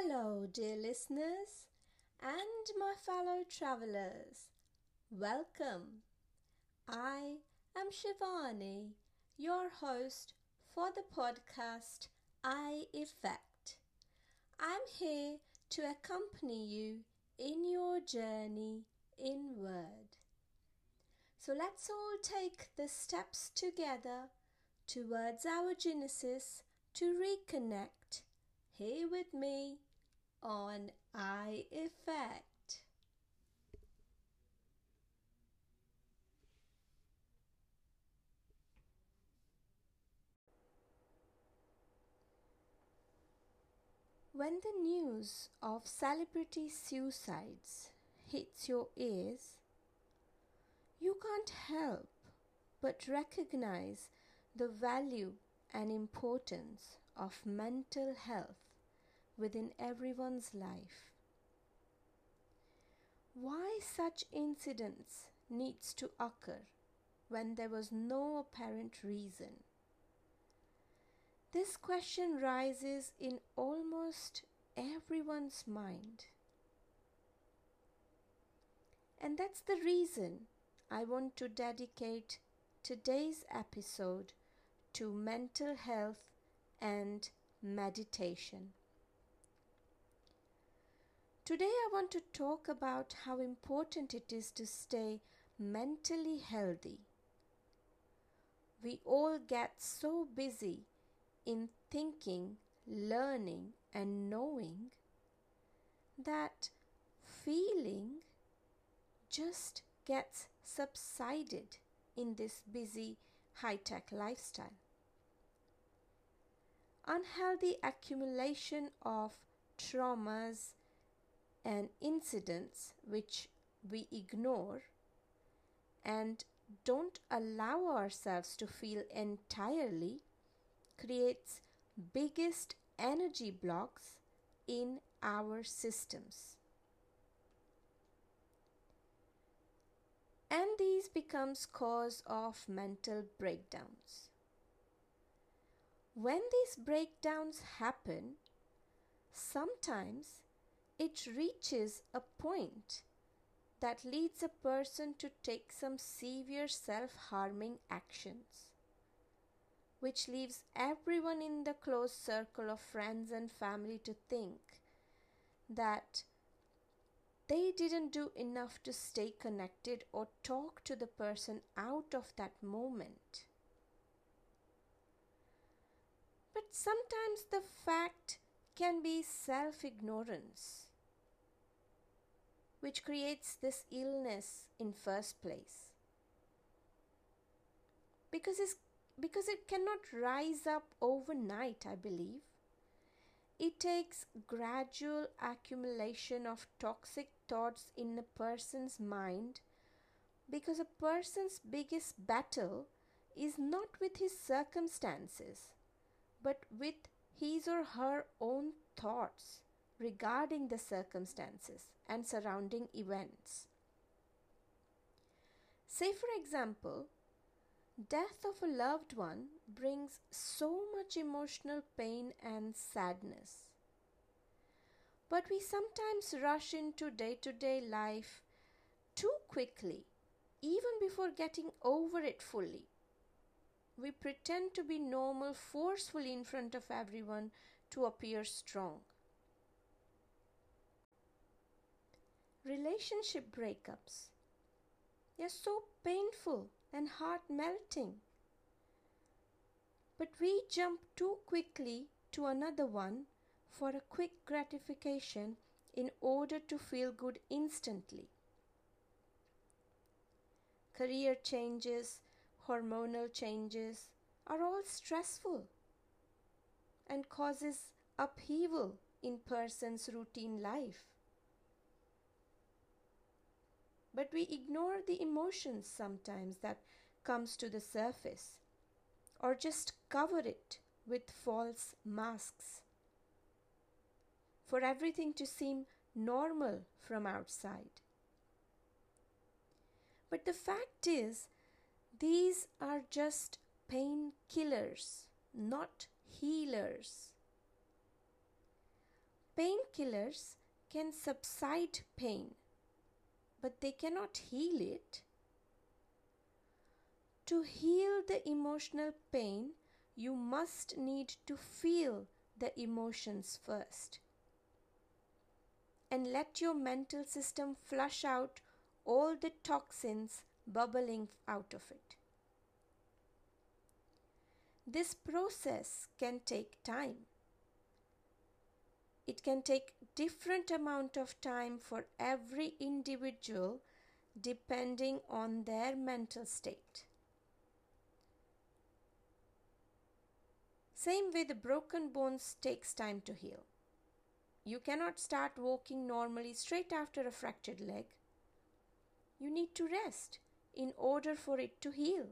Hello, dear listeners, and my fellow travelers. Welcome. I am Shivani, your host for the podcast I Effect. I'm here to accompany you in your journey inward. So let's all take the steps together towards our Genesis to reconnect here with me on I Effect. When the news of celebrity suicides hits your ears, you can't help but recognize the value and importance of mental health within everyone's life. Why such incidents needs to occur when there was no apparent reason? This question rises in almost everyone's mind. And that's the reason I want to dedicate today's episode to mental health and meditation. Today, I want to talk about how important it is to stay mentally healthy. We all get so busy in thinking, learning, and knowing that feeling just gets subsided in this busy high tech lifestyle. Unhealthy accumulation of traumas and incidents which we ignore and don't allow ourselves to feel entirely creates biggest energy blocks in our systems. And these becomes cause of mental breakdowns. When these breakdowns happen sometimes it reaches a point that leads a person to take some severe self harming actions, which leaves everyone in the close circle of friends and family to think that they didn't do enough to stay connected or talk to the person out of that moment. But sometimes the fact can be self ignorance which creates this illness in first place. Because it's, because it cannot rise up overnight i believe. It takes gradual accumulation of toxic thoughts in a person's mind because a person's biggest battle is not with his circumstances but with his or her own thoughts regarding the circumstances and surrounding events. Say, for example, death of a loved one brings so much emotional pain and sadness. But we sometimes rush into day to day life too quickly, even before getting over it fully. We pretend to be normal forcefully in front of everyone to appear strong. Relationship breakups. They're so painful and heart melting. But we jump too quickly to another one for a quick gratification in order to feel good instantly. Career changes, hormonal changes are all stressful and causes upheaval in person's routine life. But we ignore the emotions sometimes that comes to the surface or just cover it with false masks. For everything to seem normal from outside. But the fact is these are just painkillers not healers. Painkillers can subside pain, but they cannot heal it. To heal the emotional pain, you must need to feel the emotions first. And let your mental system flush out all the toxins bubbling out of it. This process can take time. It can take different amount of time for every individual depending on their mental state. Same way the broken bones takes time to heal. You cannot start walking normally straight after a fractured leg. You need to rest in order for it to heal.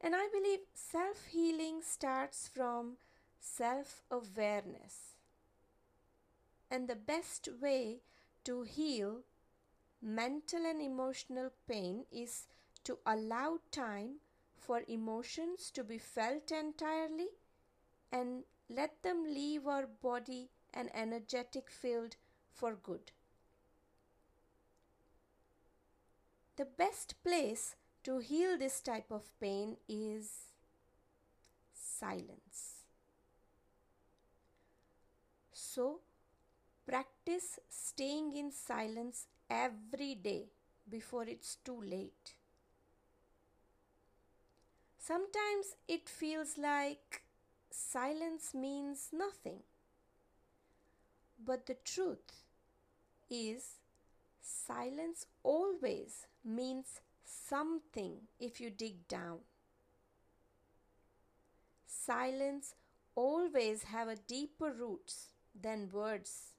And I believe self healing starts from self awareness. And the best way to heal mental and emotional pain is to allow time for emotions to be felt entirely and let them leave our body and energetic field for good. The best place to heal this type of pain is silence. So, practice staying in silence every day before it's too late. Sometimes it feels like silence means nothing. But the truth is, silence always means something if you dig down. Silence always have a deeper roots than words.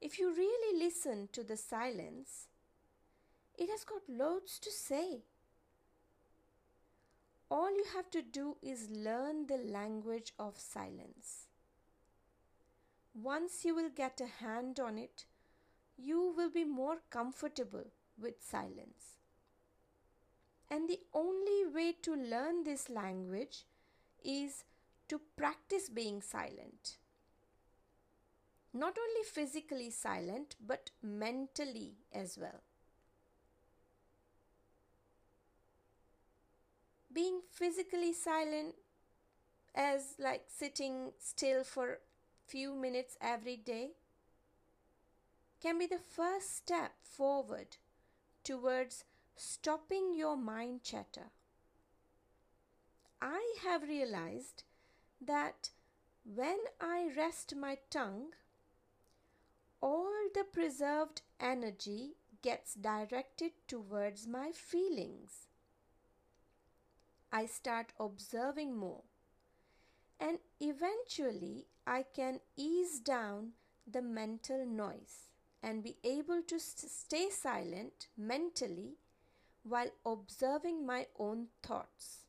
If you really listen to the silence, it has got loads to say. All you have to do is learn the language of silence. Once you will get a hand on it, you will be more comfortable with silence. And the only way to learn this language is to practice being silent. Not only physically silent, but mentally as well. Being physically silent as like sitting still for few minutes every day can be the first step forward towards stopping your mind chatter. I have realized that when I rest my tongue, all the preserved energy gets directed towards my feelings. I start observing more, and eventually I can ease down the mental noise and be able to st- stay silent mentally while observing my own thoughts.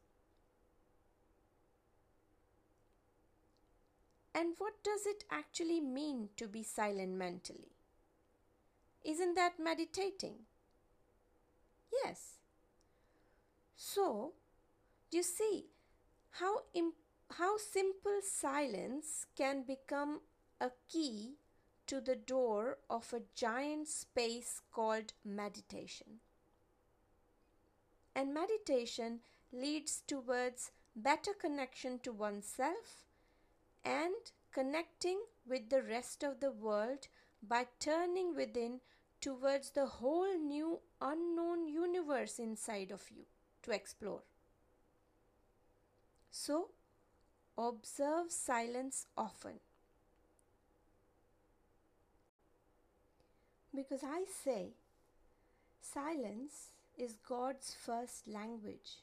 And what does it actually mean to be silent mentally? Isn't that meditating? Yes. So, you see how, how simple silence can become a key to the door of a giant space called meditation. And meditation leads towards better connection to oneself and connecting with the rest of the world by turning within towards the whole new unknown universe inside of you to explore. So, observe silence often. Because I say, silence is God's first language.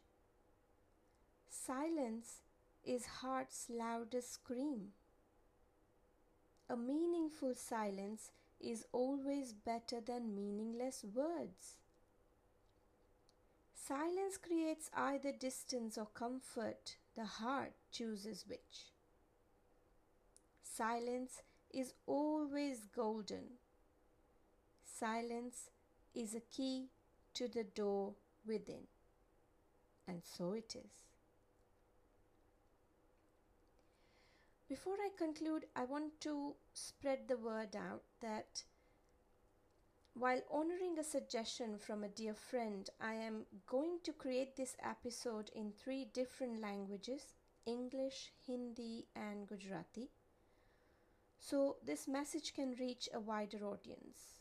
Silence is heart's loudest scream. A meaningful silence is always better than meaningless words. Silence creates either distance or comfort, the heart chooses which. Silence is always golden. Silence is a key to the door within. And so it is. Before I conclude, I want to spread the word out that while honoring a suggestion from a dear friend, I am going to create this episode in three different languages English, Hindi, and Gujarati. So this message can reach a wider audience.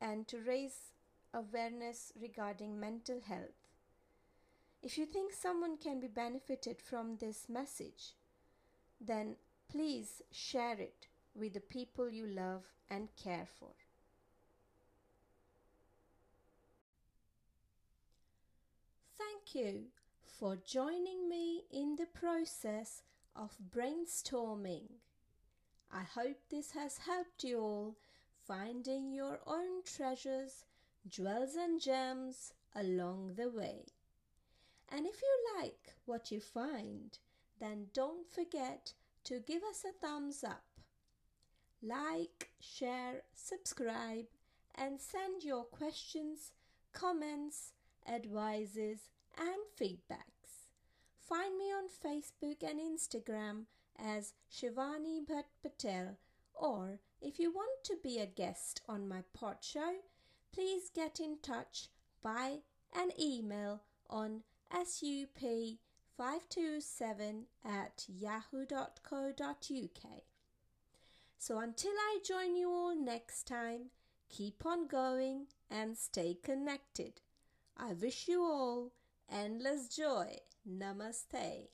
And to raise awareness regarding mental health. If you think someone can be benefited from this message, then please share it with the people you love and care for. Thank you for joining me in the process of brainstorming. I hope this has helped you all finding your own treasures, jewels, and gems along the way. And if you like what you find, then don't forget to give us a thumbs up. Like, share, subscribe, and send your questions, comments, advices, and feedbacks. Find me on Facebook and Instagram as Shivani Bhatt Patel, or if you want to be a guest on my pod show, please get in touch by an email on sup527 at yahoo.co.uk. So until I join you all next time, keep on going and stay connected. I wish you all endless joy. Namaste.